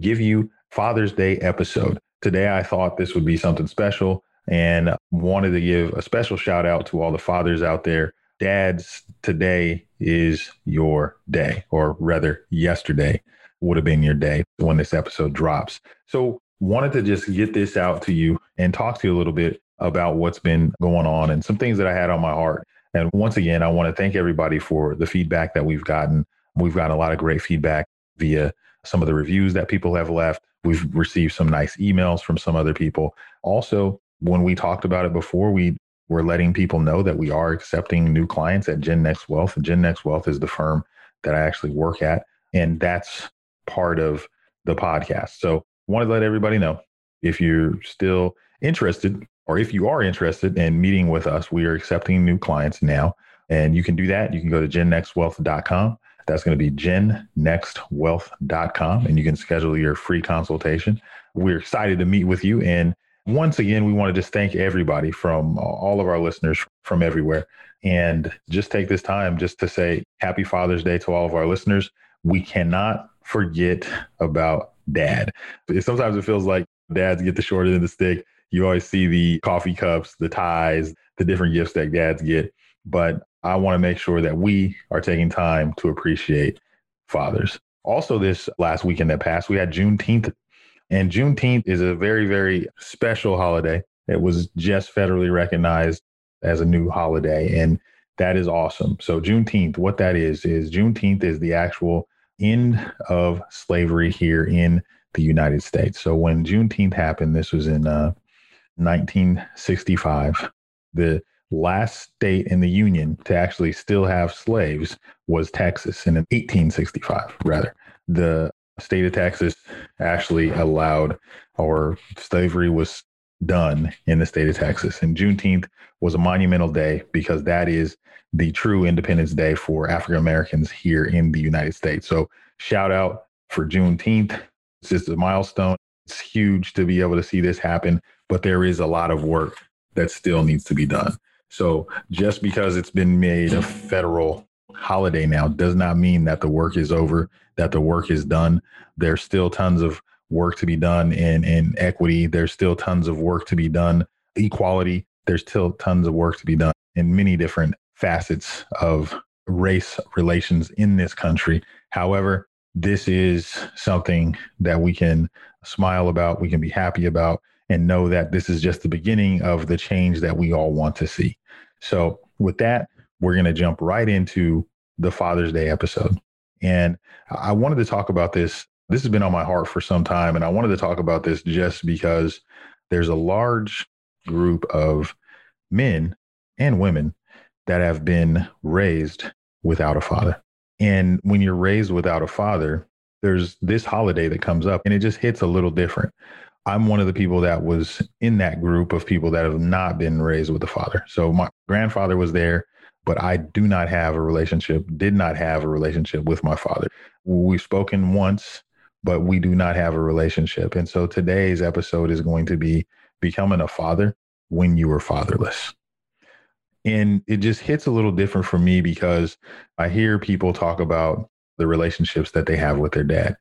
give you Father's Day episode. Today, I thought this would be something special and wanted to give a special shout out to all the fathers out there. Dads, today is your day, or rather, yesterday would have been your day when this episode drops. So, wanted to just get this out to you and talk to you a little bit about what's been going on and some things that I had on my heart. And once again, I want to thank everybody for the feedback that we've gotten. We've gotten a lot of great feedback via some of the reviews that people have left. We've received some nice emails from some other people. Also, when we talked about it before, we were letting people know that we are accepting new clients at Gen Next Wealth. And Gen Next Wealth is the firm that I actually work at, and that's part of the podcast. So, want to let everybody know if you're still interested, or if you are interested in meeting with us, we are accepting new clients now. And you can do that. You can go to gennextwealth.com that's going to be gennextwealth.com, and you can schedule your free consultation. We're excited to meet with you. And once again, we want to just thank everybody from uh, all of our listeners from everywhere. And just take this time just to say happy Father's Day to all of our listeners. We cannot forget about dad. Sometimes it feels like dads get the short end of the stick. You always see the coffee cups, the ties, the different gifts that dads get. But I want to make sure that we are taking time to appreciate fathers. Also, this last weekend that passed, we had Juneteenth. And Juneteenth is a very, very special holiday. It was just federally recognized as a new holiday. And that is awesome. So, Juneteenth, what that is, is Juneteenth is the actual end of slavery here in the United States. So, when Juneteenth happened, this was in uh, 1965. The last state in the Union to actually still have slaves was Texas in 1865, rather. The state of Texas actually allowed, or slavery was done in the state of Texas. And Juneteenth was a monumental day because that is the true Independence Day for African Americans here in the United States. So, shout out for Juneteenth. It's just a milestone. It's huge to be able to see this happen, but there is a lot of work that still needs to be done. So just because it's been made a federal holiday now does not mean that the work is over, that the work is done. There's still tons of work to be done in, in equity. There's still tons of work to be done, equality. There's still tons of work to be done in many different facets of race relations in this country. However, this is something that we can smile about, we can be happy about, and know that this is just the beginning of the change that we all want to see. So, with that, we're going to jump right into the Father's Day episode. And I wanted to talk about this. This has been on my heart for some time. And I wanted to talk about this just because there's a large group of men and women that have been raised without a father. And when you're raised without a father, there's this holiday that comes up and it just hits a little different. I'm one of the people that was in that group of people that have not been raised with a father. So my grandfather was there, but I do not have a relationship, did not have a relationship with my father. We've spoken once, but we do not have a relationship. And so today's episode is going to be becoming a father when you were fatherless. And it just hits a little different for me because I hear people talk about the relationships that they have with their dad.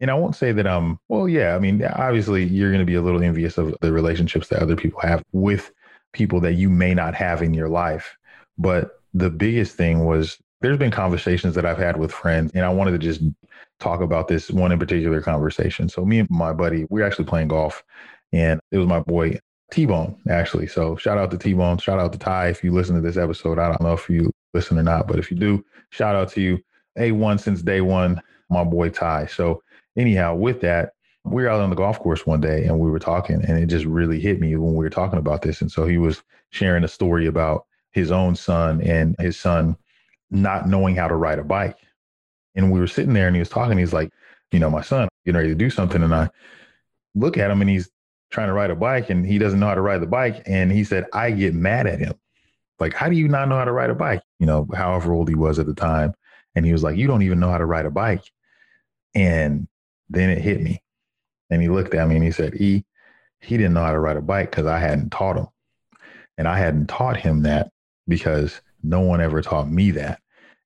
And I won't say that I'm, well, yeah, I mean, obviously you're going to be a little envious of the relationships that other people have with people that you may not have in your life. But the biggest thing was there's been conversations that I've had with friends, and I wanted to just talk about this one in particular conversation. So, me and my buddy, we are actually playing golf, and it was my boy T Bone, actually. So, shout out to T Bone. Shout out to Ty. If you listen to this episode, I don't know if you listen or not, but if you do, shout out to you. A1 since day one, my boy Ty. So, anyhow, with that, we were out on the golf course one day and we were talking, and it just really hit me when we were talking about this. And so he was sharing a story about his own son and his son not knowing how to ride a bike. And we were sitting there and he was talking. He's like, you know, my son getting ready to do something. And I look at him and he's trying to ride a bike and he doesn't know how to ride the bike. And he said, I get mad at him. Like, how do you not know how to ride a bike? You know, however old he was at the time. And he was like, You don't even know how to ride a bike. And then it hit me. And he looked at me and he said, E, he didn't know how to ride a bike because I hadn't taught him. And I hadn't taught him that because no one ever taught me that.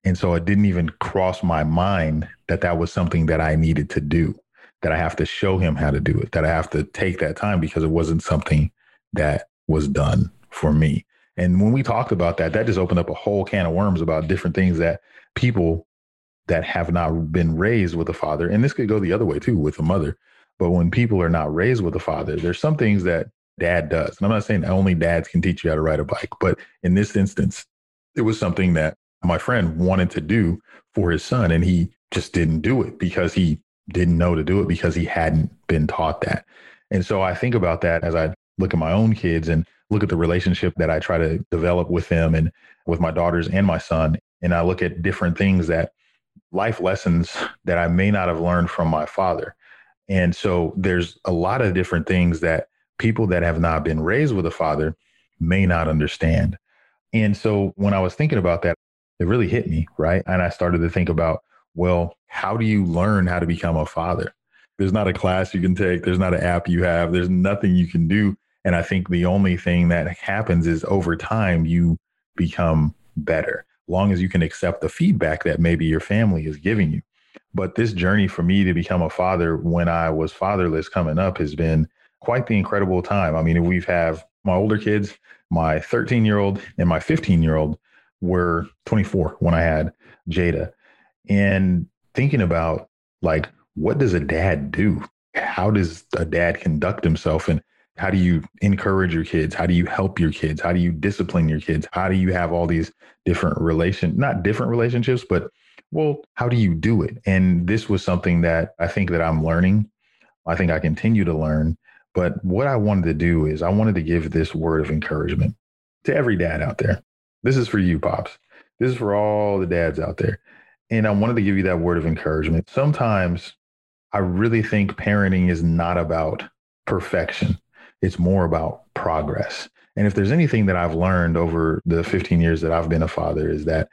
And so it didn't even cross my mind that that was something that I needed to do, that I have to show him how to do it, that I have to take that time because it wasn't something that was done for me. And when we talked about that, that just opened up a whole can of worms about different things that people that have not been raised with a father, and this could go the other way too with a mother, but when people are not raised with a father, there's some things that dad does. And I'm not saying only dads can teach you how to ride a bike, but in this instance, it was something that my friend wanted to do for his son and he just didn't do it because he didn't know to do it because he hadn't been taught that. And so I think about that as I look at my own kids and look at the relationship that I try to develop with them and with my daughters and my son. And I look at different things that life lessons that I may not have learned from my father. And so there's a lot of different things that people that have not been raised with a father may not understand. And so when I was thinking about that, it really hit me, right? And I started to think about, well, how do you learn how to become a father? There's not a class you can take, there's not an app you have, there's nothing you can do. And I think the only thing that happens is over time you become better, long as you can accept the feedback that maybe your family is giving you. But this journey for me to become a father when I was fatherless coming up has been quite the incredible time. I mean, we've have my older kids, my 13 year old and my 15 year old were 24 when I had Jada. And thinking about like, what does a dad do? How does a dad conduct himself? And how do you encourage your kids? How do you help your kids? How do you discipline your kids? How do you have all these different relation, not different relationships, but well, how do you do it? And this was something that I think that I'm learning. I think I continue to learn. But what I wanted to do is I wanted to give this word of encouragement to every dad out there. This is for you, Pops. This is for all the dads out there. And I wanted to give you that word of encouragement. Sometimes I really think parenting is not about perfection, it's more about progress. And if there's anything that I've learned over the 15 years that I've been a father, is that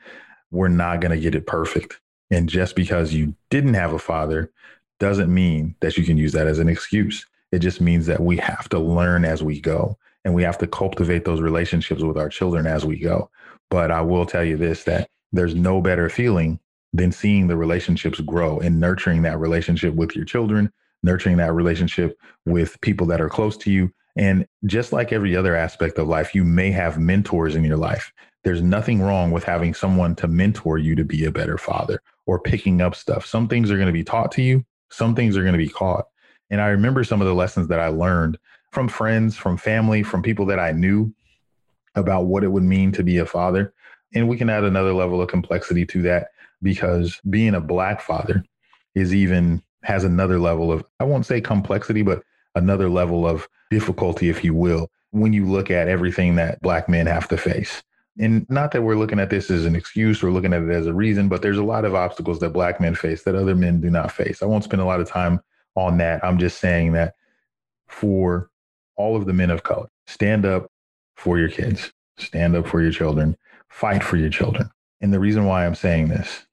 we're not going to get it perfect. And just because you didn't have a father doesn't mean that you can use that as an excuse. It just means that we have to learn as we go and we have to cultivate those relationships with our children as we go. But I will tell you this that there's no better feeling than seeing the relationships grow and nurturing that relationship with your children, nurturing that relationship with people that are close to you. And just like every other aspect of life, you may have mentors in your life. There's nothing wrong with having someone to mentor you to be a better father or picking up stuff. Some things are going to be taught to you, some things are going to be caught. And I remember some of the lessons that I learned from friends, from family, from people that I knew about what it would mean to be a father. And we can add another level of complexity to that because being a black father is even has another level of, I won't say complexity, but another level of difficulty, if you will, when you look at everything that black men have to face. And not that we're looking at this as an excuse or looking at it as a reason, but there's a lot of obstacles that black men face that other men do not face. I won't spend a lot of time on that. I'm just saying that for all of the men of color. Stand up for your kids, stand up for your children, fight for your children. And the reason why I'm saying this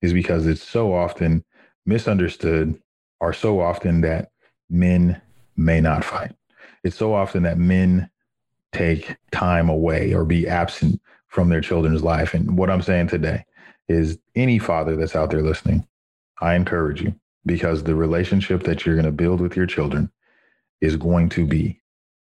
is because it's so often misunderstood, are so often that men may not fight. It's so often that men take time away or be absent from their children's life. And what I'm saying today is any father that's out there listening, I encourage you because the relationship that you're going to build with your children is going to be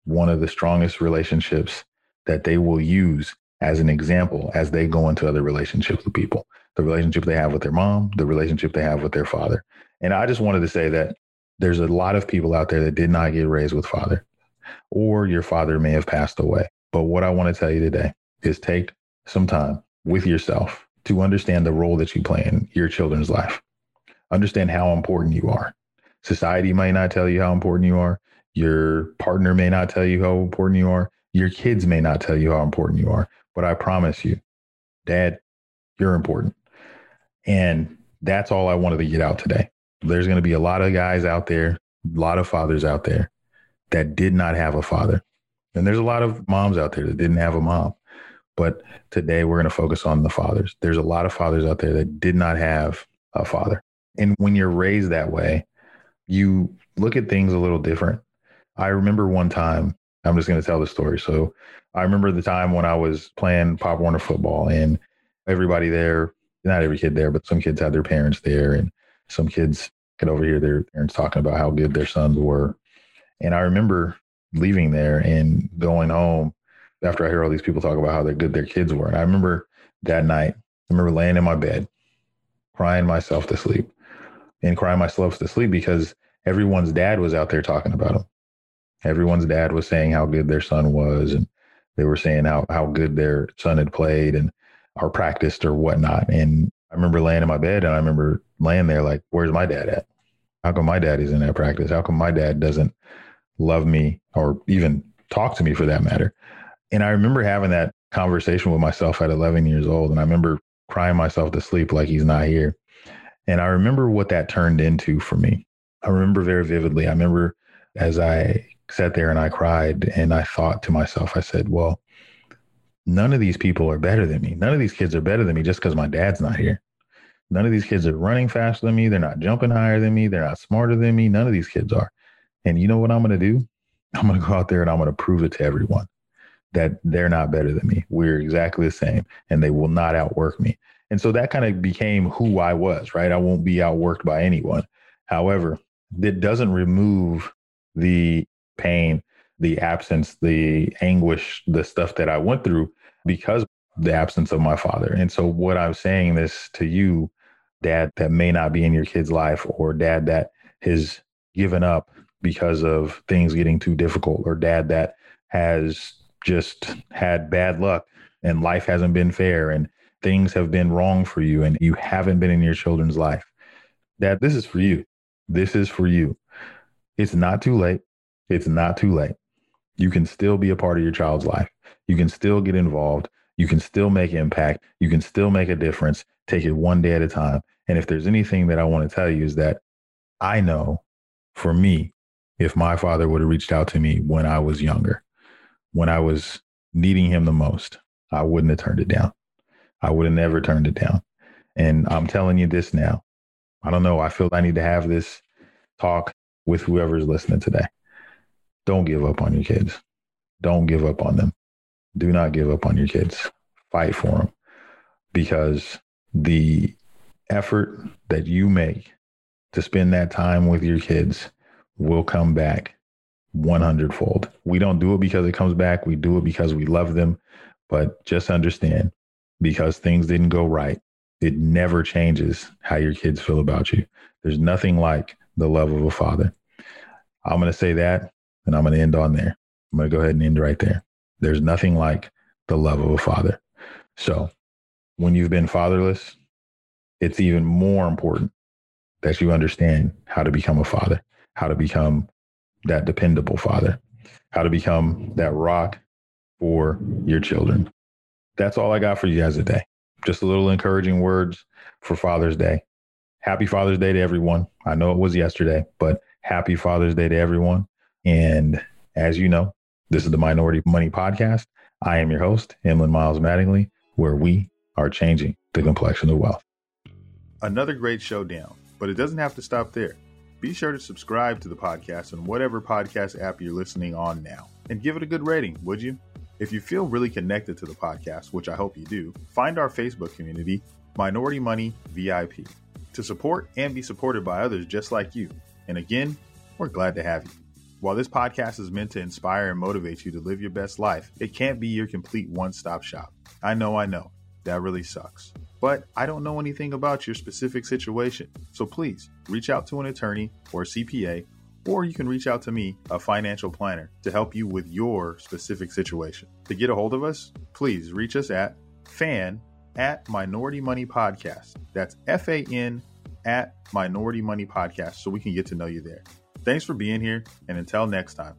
one of the strongest relationships that they will use as an example as they go into other relationships with people. The relationship they have with their mom the relationship they have with their father. And i just wanted to say that there's a lot of people out there that did not get raised with father or your father may have passed away. But what i want to tell you today is take some time with yourself to understand the role that you play in your children's life. Understand how important you are. Society might not tell you how important you are. Your partner may not tell you how important you are. Your kids may not tell you how important you are. But I promise you, dad, you're important. And that's all I wanted to get out today. there's going to be a lot of guys out there, a lot of fathers out there that did not have a father. And there's a lot of moms out there that didn't have a mom. But today we're going to focus on the fathers. There's a lot of fathers out there that did not have a father. And when you're raised that way, you look at things a little different. I remember one time, I'm just going to tell the story. So I remember the time when I was playing Pop Warner football and everybody there, not every kid there, but some kids had their parents there and some kids could overhear their parents talking about how good their sons were. And I remember leaving there and going home after I hear all these people talk about how good their kids were. And I remember that night, I remember laying in my bed, crying myself to sleep and crying myself to sleep because everyone's dad was out there talking about them. Everyone's dad was saying how good their son was. And they were saying how, how good their son had played and or practiced or whatnot. And I remember laying in my bed and I remember laying there like, where's my dad at? How come my dad isn't at practice? How come my dad doesn't love me or even talk to me for that matter? And I remember having that conversation with myself at 11 years old. And I remember crying myself to sleep like he's not here. And I remember what that turned into for me. I remember very vividly. I remember as I sat there and I cried and I thought to myself, I said, well, none of these people are better than me. None of these kids are better than me just because my dad's not here. None of these kids are running faster than me. They're not jumping higher than me. They're not smarter than me. None of these kids are. And you know what I'm going to do? I'm going to go out there and I'm going to prove it to everyone that they're not better than me. We're exactly the same and they will not outwork me. And so that kind of became who I was, right? I won't be outworked by anyone. However, it doesn't remove the pain, the absence, the anguish, the stuff that I went through because the absence of my father. And so what I'm saying this to you, dad that may not be in your kid's life or dad that has given up because of things getting too difficult or dad that has just had bad luck and life hasn't been fair and things have been wrong for you and you haven't been in your children's life. Dad, this is for you. This is for you. It's not too late. It's not too late. You can still be a part of your child's life. You can still get involved. You can still make impact. You can still make a difference. Take it one day at a time. And if there's anything that I want to tell you is that I know for me, if my father would have reached out to me when I was younger, when I was needing him the most, I wouldn't have turned it down. I would have never turned it down. And I'm telling you this now. I don't know. I feel I need to have this talk with whoever's listening today. Don't give up on your kids. Don't give up on them do not give up on your kids. Fight for them because the effort that you make to spend that time with your kids will come back 100 fold. We don't do it because it comes back. We do it because we love them. But just understand because things didn't go right, it never changes how your kids feel about you. There's nothing like the love of a father. I'm going to say that and I'm going to end on there. I'm going to go ahead and end right there. There's nothing like the love of a father. So when you've been fatherless, it's even more important that you understand how to become a father, how to become that dependable father, how to become that rock for your children. That's all I got for you guys today. Just a little encouraging words for Father's Day. Happy Father's Day to everyone. I know it was yesterday, but happy Father's Day to everyone. And as you know, this is the Minority Money Podcast. I am your host, Emlyn Miles Mattingly, where we are changing the complexion of wealth. Another great showdown, but it doesn't have to stop there. Be sure to subscribe to the podcast on whatever podcast app you're listening on now and give it a good rating, would you? If you feel really connected to the podcast, which I hope you do, find our Facebook community, Minority Money VIP, to support and be supported by others just like you. And again, we're glad to have you. While this podcast is meant to inspire and motivate you to live your best life, it can't be your complete one stop shop. I know, I know, that really sucks. But I don't know anything about your specific situation. So please reach out to an attorney or CPA, or you can reach out to me, a financial planner, to help you with your specific situation. To get a hold of us, please reach us at fan at Minority Money Podcast. That's F A N at Minority Money Podcast so we can get to know you there. Thanks for being here, and until next time.